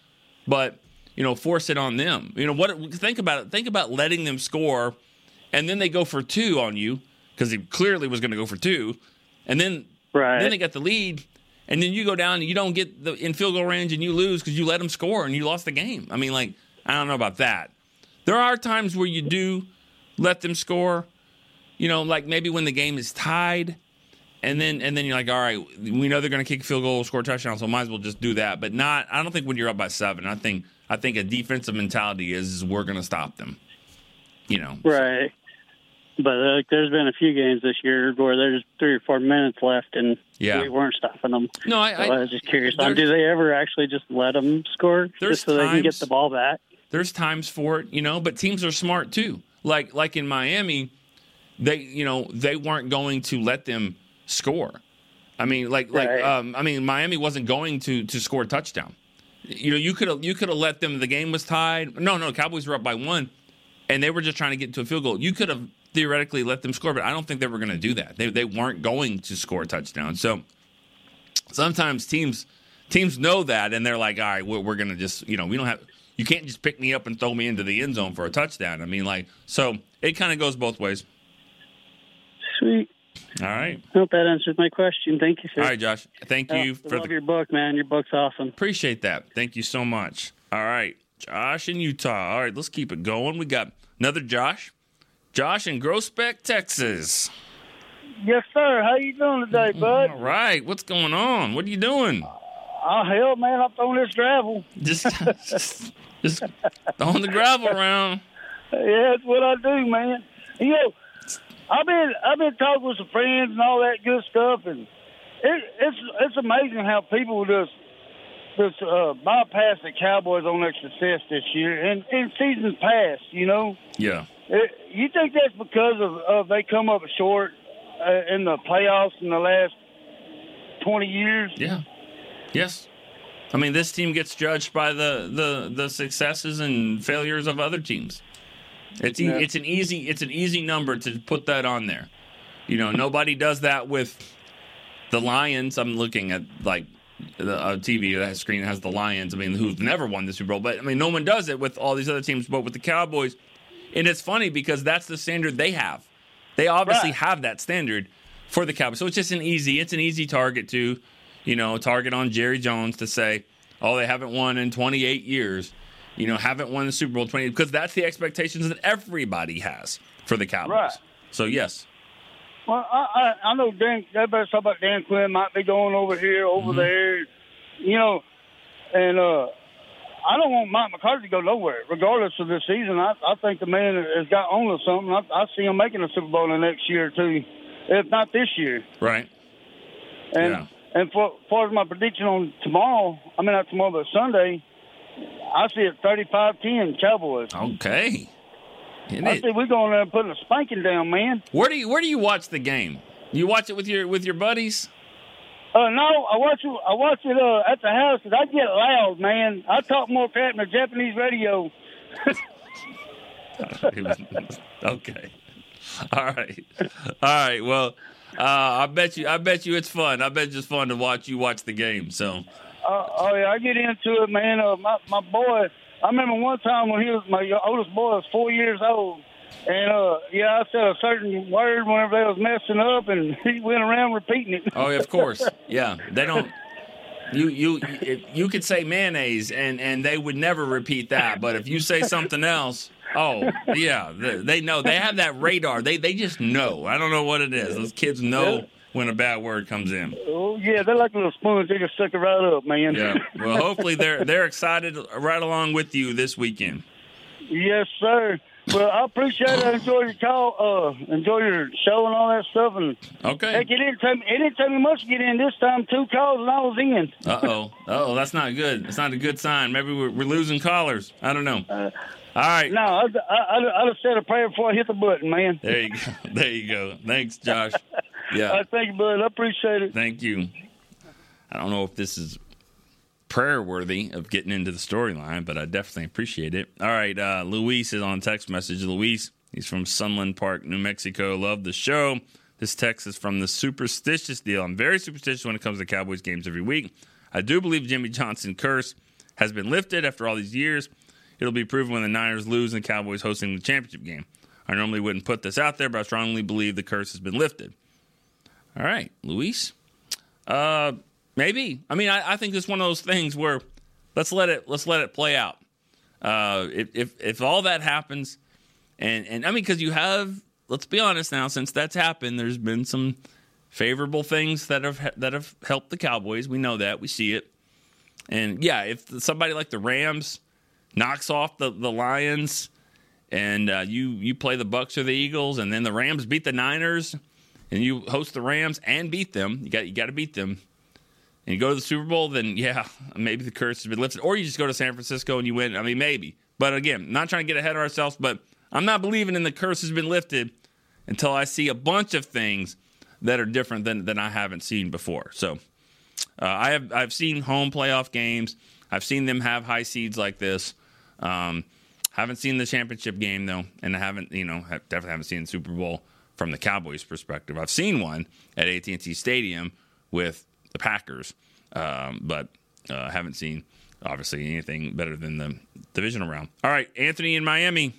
but you know, force it on them. You know what? Think about it. Think about letting them score, and then they go for two on you because he clearly was going to go for two, and then
Right.
then they got the lead. And then you go down and you don't get the in field goal range and you lose because you let them score and you lost the game. I mean, like, I don't know about that. There are times where you do let them score, you know, like maybe when the game is tied, and then and then you're like, all right, we know they're going to kick a field goal, score a touchdown, so might as well just do that. But not, I don't think when you're up by seven. I think I think a defensive mentality is, is we're going to stop them. You know,
Right. But uh, like, there's been a few games this year where there's three or four minutes left, and
Yeah.
we weren't stopping them.
No, I-
So
I-
I, was just curious. Um, do they ever actually just let them score just so they can get the ball back?
there's times for it, you know, but teams are smart too. Like like in Miami, they you know they weren't going to let them score. I mean, like like
Right.
um, I mean, Miami wasn't going to to score a touchdown. You know, you could have you could have let them. The game was tied. No, no, Cowboys were up by one, and they were just trying to get to a field goal. You could have theoretically let them score, but I don't think they were going to do that. They they weren't going to score a touchdown. So sometimes teams teams know that and they're like, all right, we're, we're going to just you know we don't have you can't just pick me up and throw me into the end zone for a touchdown. I mean, like so it kind of goes both ways.
Sweet.
All right, I
Hope that answers my question. Thank you, sir.
all right, Josh. Thank
Uh,
you
I
for
love
the
your book, man. Your book's awesome.
Appreciate that. Thank you so much. All right, Josh in Utah. All right, let's keep it going. We got another Josh. Josh in Groesbeck, Texas.
Yes, sir. How you doing today, bud?
All right, what's going on? What are you doing?
Oh, hell, man, I'm throwing this gravel.
Just, just, just throwing the gravel around.
Yeah, that's what I do, man. You know, I've been I've been talking with some friends and all that good stuff, and it, it's it's amazing how people just just uh, bypass the Cowboys on their success this year and in seasons past. You know,
Yeah.
It, you think that's because of, of they come up short uh, in the playoffs in the last twenty years?
Yeah. Yes. I mean, this team gets judged by the the the successes and failures of other teams. It's e-
Yeah.
it's an easy it's an easy number to put that on there. You know, nobody does that with the Lions. I'm looking at like the uh, TV that screen that has the Lions. I mean, who've never won the Super Bowl, but I mean, no one does it with all these other teams. But with the Cowboys, and it's funny because that's the standard they have. They obviously
Right.
have that standard for the Cowboys. So it's just an easy, it's an easy target to, you know, target on Jerry Jones to say, oh, they haven't won in 28 years, you know, haven't won the Super Bowl 20 because that's the expectations that everybody has for the Cowboys.
Right.
So yes,
Well, I, I, I know Dan. Everybody's talking about Dan Quinn might be going over here, over there, you know, and uh, I don't want Mike McCarthy to go nowhere, regardless of this season. I, I think the man has got on to something. I, I see him making a Super Bowl in the next year or two, if not this year.
right.
And
Yeah.
and for far as my prediction on tomorrow, I mean not tomorrow, but Sunday, I see it 35-10 Cowboys.
Okay. Isn't
I
it?
see we're going there and putting a spanking down, man.
Where do you where do you watch the game? You watch it with your with your buddies?
Uh, no, I watch it. I watch it uh, at the house 'cause I get loud, man. I talk more crap than the Japanese radio.
Okay. All right. All right. Well, uh, I bet you. I bet you it's fun. I bet it's fun to watch you watch the game. So
Uh, oh yeah, I get into it, man. Uh, my my boy, I remember one time when he was my oldest boy was four years old, and uh, yeah, I said a certain word whenever they was messing up, and he went around repeating it.
Oh, of course. Yeah, they don't. You you you could say mayonnaise, and and they would never repeat that. But if you say something else, oh yeah, they, they know. They have that radar. They they just know. I don't know what it is. Those kids know when a bad word comes in.
Oh yeah, they're like a little sponge. They just suck it right up, man.
Yeah. Well, hopefully they're they're excited right along with you this weekend.
yes, sir. Well, I appreciate it. I enjoy your call. Uh, enjoy your show and all that stuff. And
Okay.
heck, it didn't take me. It didn't take me much to get in this time. Two calls and I was in.
Uh oh. Oh, that's not good. It's not a good sign. Maybe we're, we're losing callers. I don't know. All right.
No, I, I, I, I'd have said a prayer before I hit the button, man.
There you go. There you go. Thanks, Josh. Yeah.
Uh, thank you, bud. I appreciate it.
Thank you. I don't know if this is prayer worthy of getting into the storyline, but I definitely appreciate it. All right, uh, Luis is on text message. Luis, he's from Sunland Park, New Mexico. Love the show. This text is from the superstitious deal. I'm very superstitious when it comes to Cowboys games every week. I do believe Jimmy Johnson curse has been lifted after all these years. It'll be proven when the Niners lose and the Cowboys hosting the championship game. I normally wouldn't put this out there, but I strongly believe the curse has been lifted. All right, Luis. Uh, maybe. I mean, I, I think it's one of those things where let's let it let's let it play out. Uh, if if if all that happens, and and I mean, because you have, let's be honest now, since that's happened, there's been some favorable things that have that have helped the Cowboys. We know that, we see it, and yeah, if somebody like the Rams knocks off the the Lions, and uh, you you play the Bucks or the Eagles, and then the Rams beat the Niners, and you host the Rams and beat them, you got you got to beat them and you go to the Super Bowl, then yeah, maybe the curse has been lifted. Or you just go to San Francisco and you win. I mean, maybe. But again, not trying to get ahead of ourselves, but I'm not believing in the curse has been lifted until I see a bunch of things that are different than, than I haven't seen before. So uh, I have I've seen home playoff games. I've seen them have high seeds like this. Um, haven't seen the championship game though, and I haven't you know definitely haven't seen the Super Bowl from the Cowboys' perspective. I've seen one at AT&T Stadium with the Packers, um, but uh, haven't seen obviously anything better than the divisional round. All right, Anthony in Miami.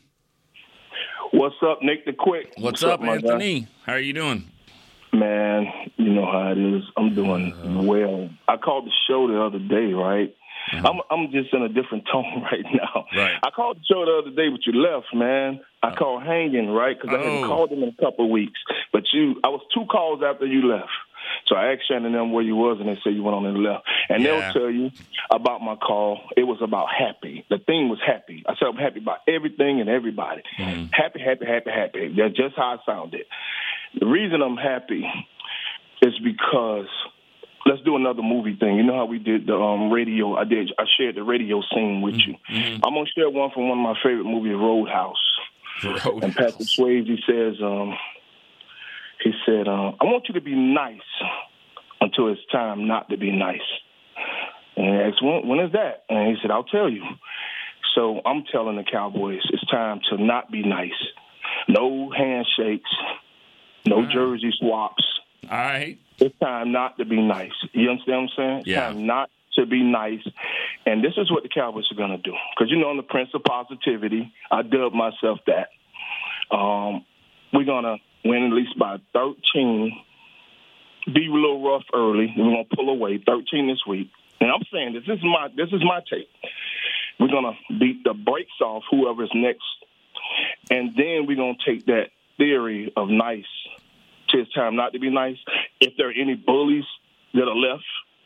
What's up, Nick the Quick?
What's, up,
my guy?
Anthony? How are you doing?
Man, you know how it is. I'm doing
Uh-huh.
well. I called the show the other day, right? I'm I'm just in a different tone right now.
Right.
I called the show the other day, but you left, man. I called hanging, right? Because I hadn't
Oh.
called him in a couple of weeks. But you, I was two calls after you left. So I asked Shannon them where you was, and they said you went on and left. And
Yeah.
they'll tell you about my call. It was about happy. The thing was happy. I said I'm happy about everything and everybody. Happy, happy, happy, happy. That's just how I sounded. The reason I'm happy is because let's do another movie thing. You know how we did the um, radio? I did. I shared the radio scene with you. I'm gonna share one from one of my favorite movies, Roadhouse. And Patrick Swayze says, um, he said, uh, "I want you to be nice until it's time not to be nice." And I asked, when, "When is that?" And he said, "I'll tell you." So I'm telling the Cowboys, it's time to not be nice. No handshakes. No jersey swaps.
All right.
It's time not to be nice. You understand what I'm saying? It's
Yeah.
time not to be nice. And this is what the Cowboys are going to do. Because, you know, I'm the Prince of Positivity. I dubbed myself that. Um, we're going to win at least by 13. Be a little rough early. We're going to pull away 13 this week. And I'm saying this, this is my this is my take. We're going to beat the brakes off whoever's next. And then we're going to take that theory of nice to it's time not to be nice. If there are any bullies that are left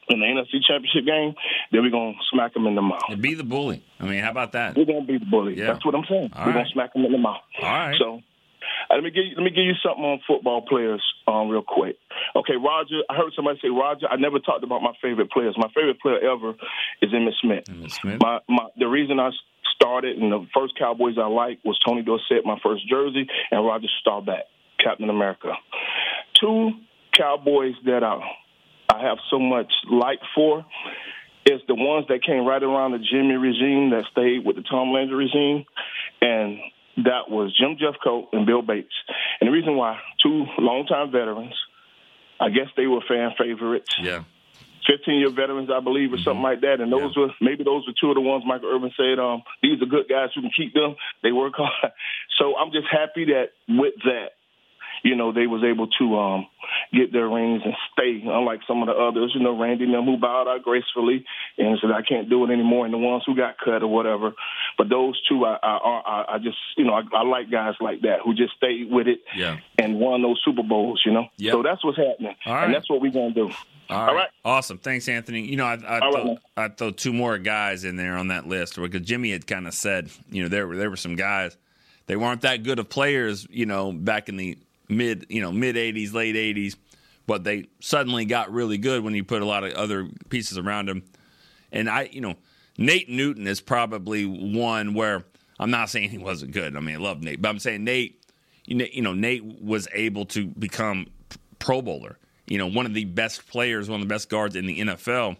in the NFC Championship game, then we're going to smack them in the mouth.
Be the bully. I mean, how about that?
We're going to be the bully.
Yeah.
That's what I'm saying.
All
we're gonna smack them in the mouth.
All right.
So let me give you, let me give you something on football players um, real quick. Okay, Roger. I heard somebody say Roger. I never talked about my favorite players. My favorite player ever is Emmitt Smith.
Smith.
My, my the reason I started and the first Cowboys I liked was Tony Dorsett, my first jersey, and Roger Staubach, Captain America. Two Cowboys that I I have so much like for is the ones that came right around the Jimmy regime that stayed with the Tom Landry regime, and that was Jim Jeffcoat and Bill Bates. And the reason why, two longtime veterans, I guess they were fan favorites.
Yeah.
15 year veterans, I believe, or something like that. And those were maybe those were two of the ones Michael Irvin said, um, these are good guys who can keep them. They work hard. So I'm just happy that with that, you know, they was able to um, get their rings and stay, unlike some of the others, you know, Randy and them who bowed out gracefully and said, I can't do it anymore, and the ones who got cut or whatever. But those two, I, I, I, I just, you know, I, I like guys like that who just stayed with it
Yeah.
and won those Super Bowls, you know.
Yep.
So that's what's happening,
All right.
and that's what we're gonna do.
All right. Awesome. Thanks, Anthony. You know, I, I, throw. I throw two more guys in there on that list because Jimmy had kind of said, you know, there were there were some guys they weren't that good of players, you know, back in the mid, you know, mid '80s, late '80s, but they suddenly got really good when you put a lot of other pieces around them. And I, you know, Nate Newton is probably one where I'm not saying he wasn't good. I mean, I love Nate, but I'm saying Nate, you know, Nate was able to become Pro Bowler. You know, one of the best players, one of the best guards in the NFL.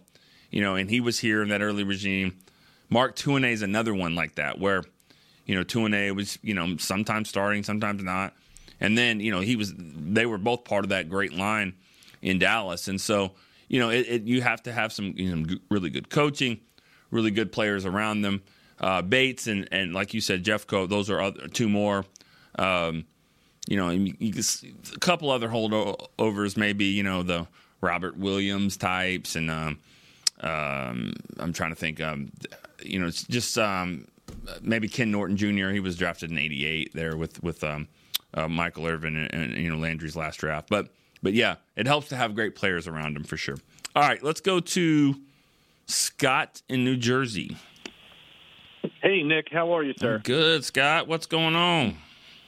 You know, and he was here in that early regime. Mark Tuinei is another one like that, where you know Tuinei was you know sometimes starting, sometimes not, and then you know he was. They were both part of that great line in Dallas, and so you know it, it, you have to have some you know, really good coaching, really good players around them. Uh, Bates and and like you said, Jeffco. Those are other, two more. Um, you know, you, a couple other holdovers, maybe you know the Robert Williams types, and um, um, I'm trying to think. Um, you know, it's just um, maybe Ken Norton Jr. He was drafted in '88 there with with um, uh, Michael Irvin and, and you know Landry's last draft. But but yeah, it helps to have great players around him for sure. All right, let's go to Scott in New Jersey.
Hey, Nick, how are you, sir?
Good, Scott. What's going on?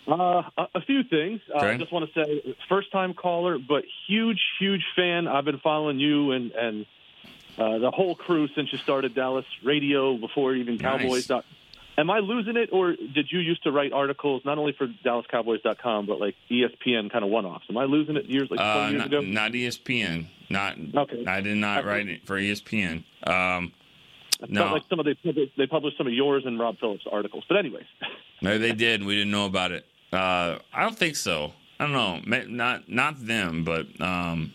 Uh, a, few things. Uh, I just want to say, first time caller, but huge, huge fan. I've been following you and and uh, the whole crew since you started Dallas Radio before even Cowboys. Am I losing it, or did you used to write articles not only for DallasCowboys.com but like ESPN kind of one-offs? Am I losing it years like 20
Uh,
years
not,
ago?
not ESPN. Not
Okay.
I did not write it for ESPN. Um, no,
like some of they they published some of yours and Rob Phillips articles. But anyways,
maybe they did. We didn't know about it. Uh, I don't think so. I don't know. Not not them, but um,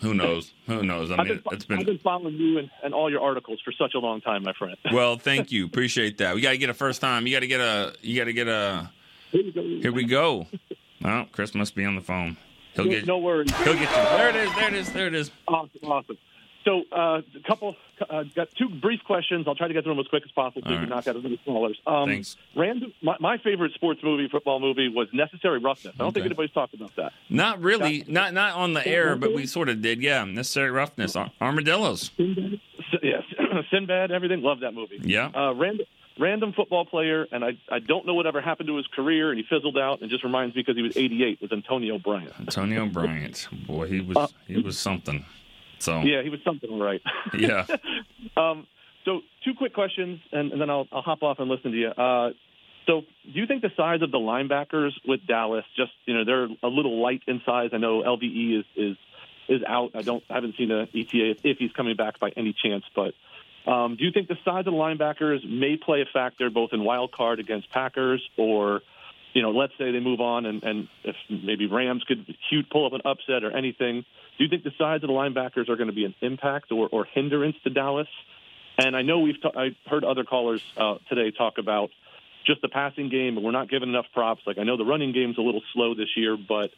who knows? Who knows? I
I've
mean,
been,
it's been
I've been following you and, and all your articles for such a long time, my friend.
well. Thank you. Appreciate that. We got to get a first time. You got to get a. You got to get a. Here we go. Oh, Chris must be on the phone. He'll
No-
get.
no worries.
He'll get you. There it is. There it is. There it is.
Awesome, awesome. So, uh, a couple, uh, got two brief questions. I'll try to get through them as quick as possible so you can
right.
knock out as many callers. Um,
Thanks.
Random, my, my favorite sports movie, football movie, was Necessary Roughness. I don't think anybody's talked about that.
Not really. Not not on the air, but we sort of did. Yeah, necessary roughness. Armadillos.
S- Yes, Sinbad, everything. Love that movie.
Yeah.
Uh, random, random football player, and I, I don't know whatever happened to his career, and he fizzled out. And just reminds me because he was 88 was Antonio Bryant.
Antonio Bryant. Boy, he was he was something. So
Yeah, he was something right.
Yeah.
um, so two quick questions, and, and then I'll, I'll hop off and listen to you. Uh, so, do you think the size of the linebackers with Dallas, just you know, they're a little light in size? I know LVE is is is out. I don't I haven't seen a ETA if, if he's coming back by any chance, but. Um, do you think the size of the linebackers may play a factor both in wild card against Packers or, you know, let's say they move on and, and if maybe Rams could huge pull up an upset or anything. Do you think the size of the linebackers are going to be an impact or, or hindrance to Dallas? And I know we've ta- I heard other callers uh, today talk about just the passing game, and we're not giving enough props. Like I know the running game's a little slow this year, but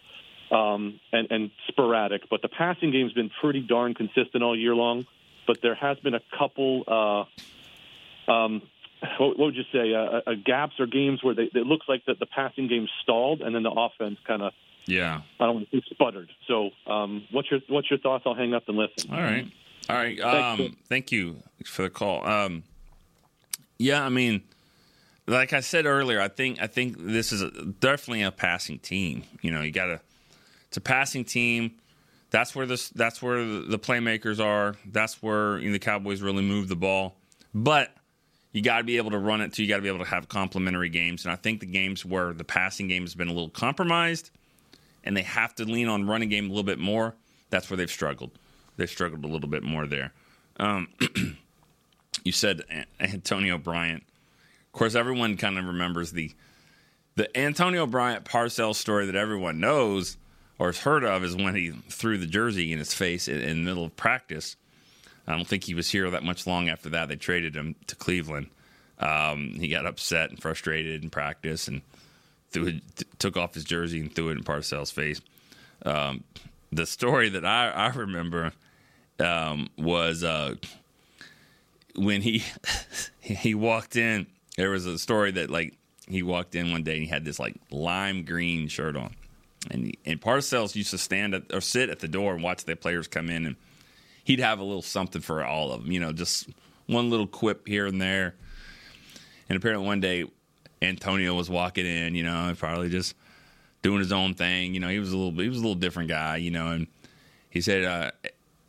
um, and, and sporadic, but the passing game's been pretty darn consistent all year long. But there has been a couple. Uh, um, what, what would you say? Uh, uh, gaps or games where they, it looks like that the passing game stalled, and then the offense kind of
Yeah.
I don't want to say sputtered. So, um, what's your what's your thoughts? I'll hang up and listen.
All right. All right.
Thanks,
Um, thank you for the call. Um, yeah, I mean, like I said earlier, I think I think this is a, definitely a passing team. You know, you got to. It's a passing team. That's where this. That's where the, the playmakers are. That's where you know, the Cowboys really move the ball. But you got to be able to run it too. You got to be able to have complementary games. And I think the games where the passing game has been a little compromised, and they have to lean on running game a little bit more. That's where they've struggled. They've struggled a little bit more there. Um, you said Antonio Bryant. Of course, everyone kind of remembers the the Antonio Bryant Parcells story that everyone knows or has heard of is when he threw the jersey in his face in, in the middle of practice. I don't think he was here that much long after that. They traded him to Cleveland. Um, he got upset and frustrated in practice and threw took off his jersey and threw it in Parcells' face. Um, the story that I, I remember um, was uh, when he he walked in. There was a story that like he walked in one day and he had this like lime green shirt on, and he, and Parcells used to stand at or sit at the door and watch the players come in, and he'd have a little something for all of them, you know, just one little quip here and there. And apparently one day Antonio was walking in, you know, probably just doing his own thing. You know, he was a little he was a little different guy, you know, and he said, uh,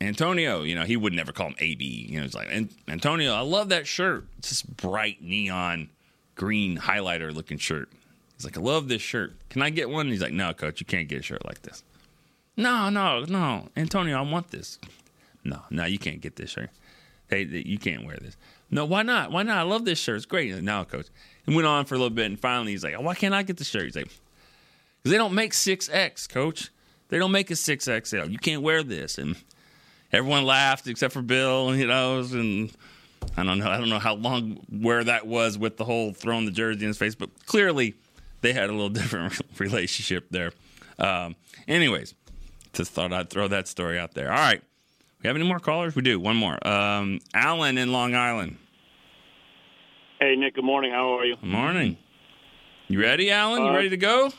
Antonio, you know, he would never call him AB. You know, it's like Antonio, I love that shirt. It's this bright neon green highlighter looking shirt. He's like, I love this shirt. Can I get one? he's like, No, coach, you can't get a shirt like this. No, no, no, Antonio, I want this. No, no, you can't get this shirt. Hey, you can't wear this. No, why not? Why not? I love this shirt. It's great. Like, coach. And went on for a little bit, and finally he's like, Why can't I get the shirt? He's like, Because they don't make 6X, coach. They don't make a 6XL. You can't wear this. And everyone laughed except for Bill, you know, and I don't know. I don't know how long where that was with the whole throwing the jersey in his face, but clearly they had a little different relationship there. Um, anyways, just thought I'd throw that story out there. All right. We have any more callers? We do. One more. Um, Alan in Long Island.
Hey, Nick. Good morning. How are you?
Good morning. You ready, Alan? You
Uh,
ready to go?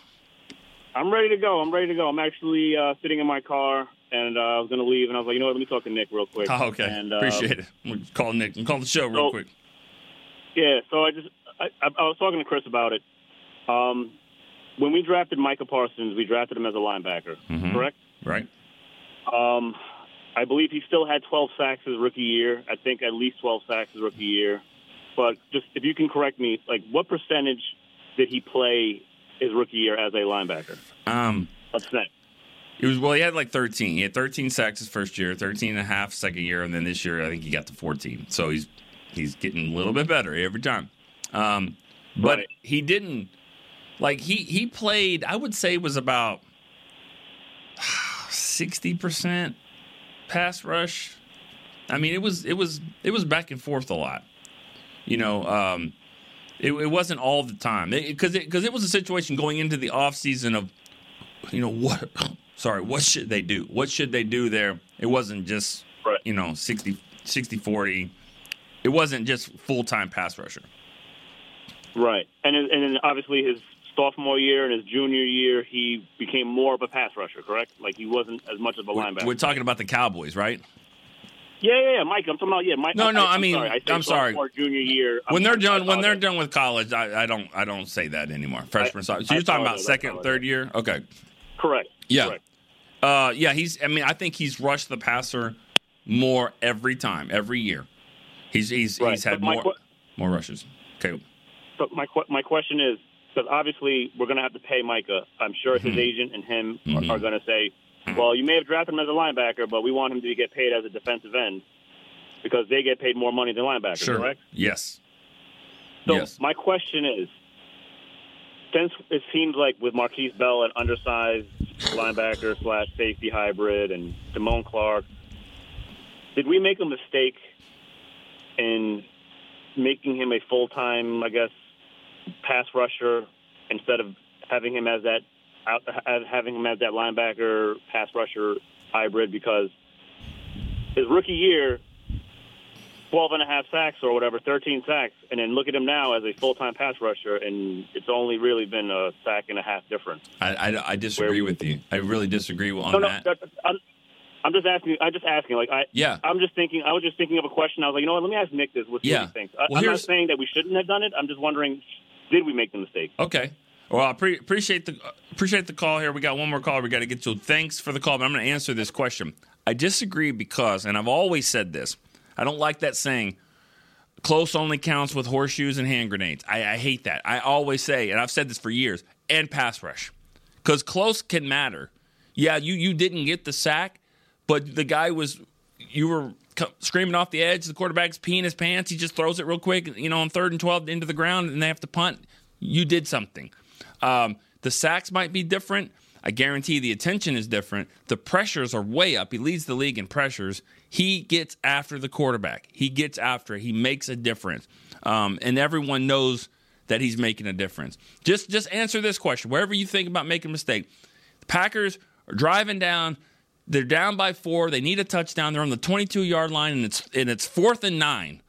I'm ready to go. I'm ready to go. I'm actually uh, sitting in my car, and uh, I was going to leave, and I was like, you know what? Let me talk to Nick real quick.
Oh, okay.
And, uh,
Appreciate it. We'll call Nick. We'll call the show real
So-
quick.
Yeah. So I just I, I I was talking to Chris about it. Um, when we drafted Micah Parsons, we drafted him as a linebacker,
Mhm.
correct?
Right.
Um, I believe he still had 12 sacks his rookie year. I think at least 12 sacks his rookie year. But just if you can correct me, like what percentage did he play his rookie year as a linebacker?
Um,
Let's say.
It was well. He had like 13. He had 13 sacks his first year, 13 and a half second year, and then this year I think he got to 14. So he's he's getting a little bit better every time. Um, but
Right.
he didn't like he he played. I would say was about 60 percent pass rush. I mean, it was it was it was back and forth a lot. You know, um, it, it wasn't all the time. Because it, because it, was a situation going into the off season of you know what sorry what should they do? What should they do there? It wasn't just you know 60 60 40 it wasn't just full-time pass rusher.
Right, and and then obviously his sophomore year and his junior year, he became more of a pass rusher. Correct? Like he wasn't as much of a
we're,
linebacker.
we're talking about the cowboys right
yeah, yeah, yeah, Mike. I'm talking about yeah, Mike.
No, no, I
I'm
mean,
sorry. I
I'm sorry.
Junior year.
when
I'm-
they're done when they're done with college I, I don't i don't say that anymore freshman so you're talking about second third year okay
Correct.
yeah
Correct.
uh yeah he's i mean i think he's rushed the passer more every time every year he's he's
Right,
he's had
but
more
que-
more rushes okay
So my my question is because obviously we're going to have to pay Micah. I'm sure his
Mhm.
agent and him
Mhm.
are, are going to say, "Well, you may have drafted him as a linebacker, but we want him to get paid as a defensive end because they get paid more money than linebackers."
sure
Correct.
yes
So
yes
my question is, since it seems like with Markquese Bell, an undersized linebacker slash safety hybrid, and Damone Clark, did we make a mistake in making him a full time, I guess, pass rusher instead of having him as that out, having him as that linebacker pass rusher hybrid? Because his rookie year, 12 and a half sacks or whatever, 13 sacks, and then look at him now as a full time pass rusher, and it's only really been a sack and a half difference.
I, I, I disagree with you. I really disagree on
no, no,
that.
that- I'm, I'm just asking. I'm just asking. Like I,
Yeah.
I'm just thinking. I was just thinking of a question. I was like, you know what? Let me ask Nick this. We'll
Yeah.
what he thinks. I,
Well,
I'm not saying that we shouldn't have done it. I'm just wondering, did we make the mistake?
Okay. Well, I pre- appreciate the appreciate the call here. We got one more call. We got to get to. Thanks for the call. But I'm going to answer this question. I disagree because, and I've always said this. I don't like that saying. Close only counts with horseshoes and hand grenades. I, I hate that. I always say, and I've said this for years, and pass rush, because close can matter. Yeah, you you didn't get the sack, but the guy was you were screaming off the edge. The quarterback's peeing his pants. He just throws it real quick, you know, on third and twelve into the ground, and they have to punt. You did something. Um, the sacks might be different. I guarantee the attention is different. The pressures are way up. He leads the league in pressures. he gets after the quarterback. He gets after it. He makes a difference. Um, and everyone knows that he's making a difference. Just just answer this question. Wherever you think about making a mistake, the Packers are driving down. They're down by four. They need a touchdown. They're on the 22 yard line, and it's and it's fourth and nine.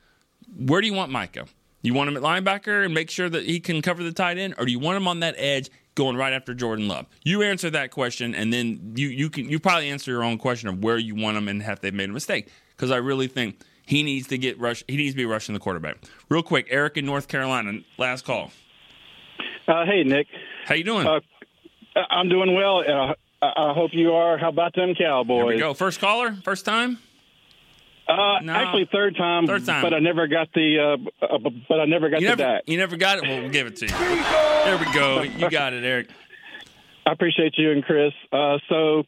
Where do you want Micah? You want him at linebacker and make sure that he can cover the tight end, or do you want him on that edge going right after Jordan Love? You answer that question, and then you you can you probably answer your own question of where you want him and have they made a mistake. Because I really think he needs to get rush. He needs to be rushing the quarterback. Real quick, Eric in North Carolina, last call.
Uh, hey, Nick.
How you doing?
Uh, I'm doing well. Uh, I hope you are. How about them Cowboys?
Here we go. First caller, first time.
Uh, no. Actually, third time.
Third time.
But I never got the. Uh, uh, but I never got
you
the
never,
back.
You never got it. Well, we'll give it to you. There we go. You got it, Eric.
I appreciate you and Chris. Uh, so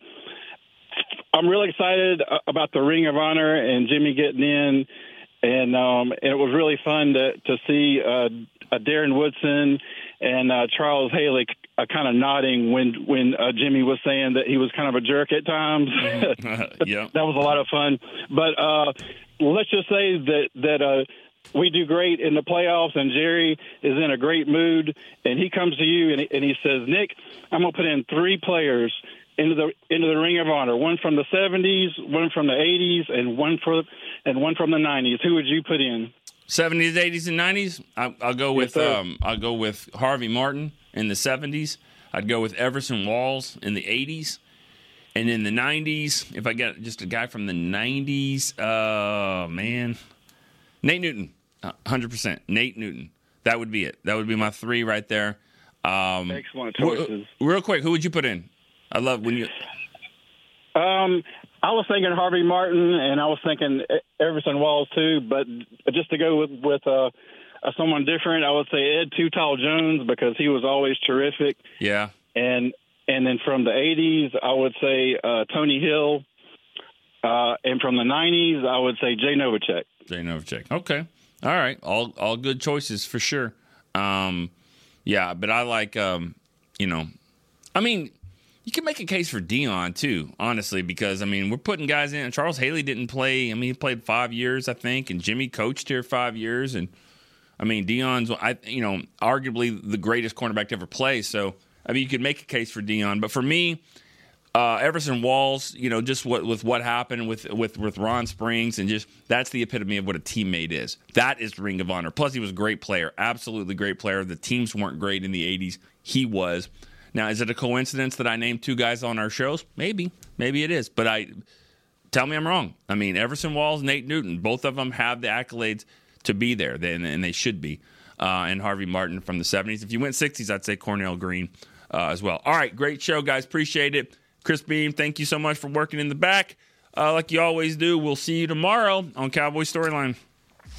I'm really excited about the Ring of Honor and Jimmy getting in, and um, and it was really fun to to see uh, Darren Woodson and uh, Charles Haley uh, kind of nodding when when uh, Jimmy was saying that he was kind of a jerk at times.
yeah,
that was a lot of fun. But uh, let's just say that that. Uh, we do great in the playoffs, and Jerry is in a great mood, and he comes to you and he, and he says, "Nick, I'm going to put in three players into the into the Ring of Honor. One from the '70s, one from the '80s, and one for and one from the '90s. Who would you put in?
'70s, '80s, and '90s. I, I'll go with
Yes,
um, I'll go with Harvey Martin in the '70s. I'd go with Everson Walls in the '80s, and in the '90s, if I get just a guy from the '90s, uh, man, Nate Newton, hundred percent. Nate Newton. That would be it. That would be my three right there. Um,
Excellent
w-
choices.
real quick, who would you put in? I love when you.
Um, I was thinking Harvey Martin, and I was thinking Everson Walls too. But just to go with with uh, someone different, I would say Ed Too Tall Jones because he was always terrific.
Yeah.
And and then from the '80s, I would say uh, Tony Hill. Uh, and from the '90s, I would say Jay Novacek.
Jay Novacek. Okay. All right. All all good choices for sure. Um, yeah, but I like um, you know, I mean, you can make a case for Deion too, honestly, because I mean we're putting guys in. Charles Haley didn't play. I mean, he played five years, I think, and Jimmy coached here five years, and I mean Deion's, I you know, arguably the greatest cornerback to ever play. So I mean, you could make a case for Deion, but for me, uh, Everson Walls, you know, just what with what happened with with with Ron Springs, and just that's the epitome of what a teammate is. That is Ring of Honor. Plus, he was a great player, absolutely great player. The teams weren't great in the '80s. He was. Now, is it a coincidence that I named two guys on our shows? Maybe, maybe it is. But I tell me I'm wrong. I mean, Everson Walls, Nate Newton, both of them have the accolades to be there, and, they should be. Uh, and Harvey Martin from the '70s. If you went '60s, I'd say Cornell Green uh, as well. All right, great show, guys. Appreciate it. Chris Beam, thank you so much for working in the back, uh, like you always do. We'll see you tomorrow on Cowboy Storyline.